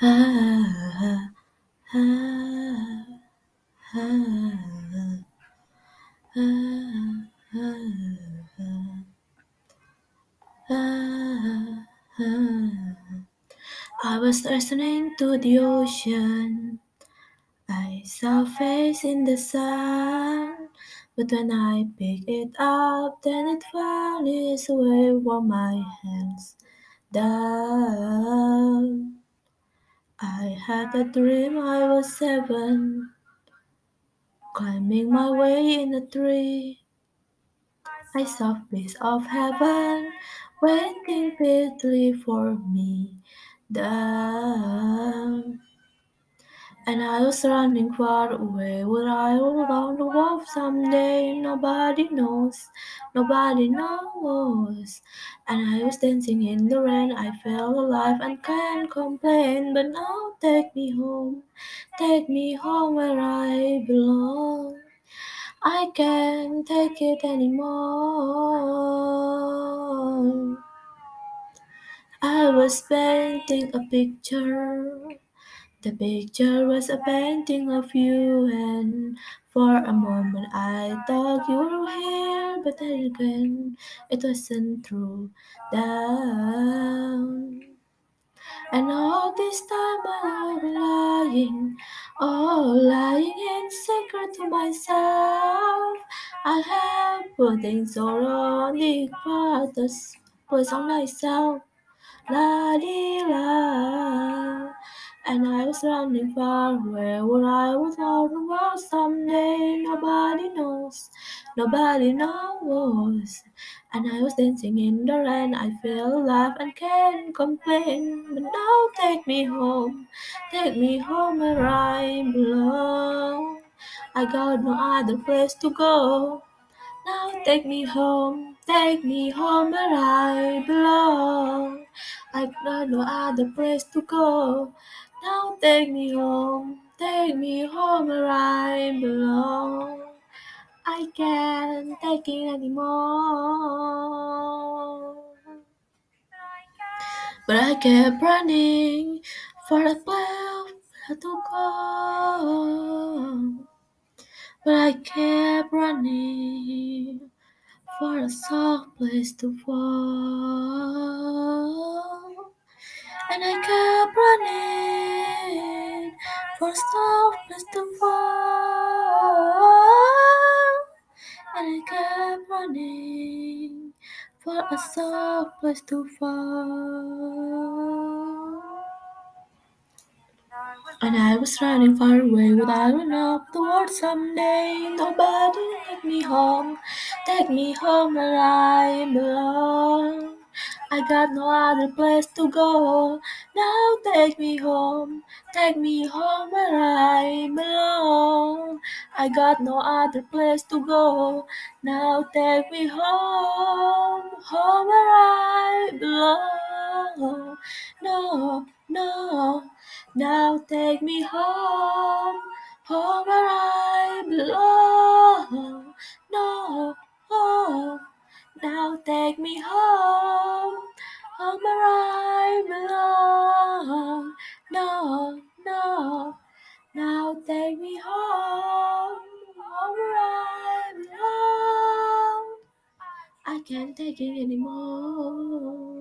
I was listening to the ocean. I saw face in the sun, but when I picked it up, then it vanished away from my hands. Down. Had a dream I was seven, climbing my way in a tree. I saw piece of heaven waiting patiently for me. Down. And I was running far away. Would I roll down the wall someday? Nobody knows. Nobody knows. And I was dancing in the rain. I felt alive and can't complain. But now take me home. Take me home where I belong. I can't take it anymore. I was painting a picture. The picture was a painting of you, and for a moment I thought you were here, but then again it wasn't true. Down. And all this time I've been lying, oh, lying in secret to myself. I have putting sorrow on the others, put on myself. La di la. And I was running far away where I was all the world someday. Nobody knows, nobody knows. And I was dancing in the rain. I feel alive and can't complain. But now take me home, take me home where I belong. I got no other place to go. Now take me home, take me home where I belong. I got no other place to go. Now take me home, take me home where I belong. I can't take it anymore. But I kept running for a place to go. But I kept running for a soft place to fall. And I kept for soft place to fall. And I kept running for a soft place to fall. And I was running far away with I run up the world someday. Nobody take me home, take me home where I belong. I got no other place to go. Now take me home, take me home where I belong. I got no other place to go. Now take me home, home where I belong. No, no. Now take me home, home where I belong. Can't take it anymore.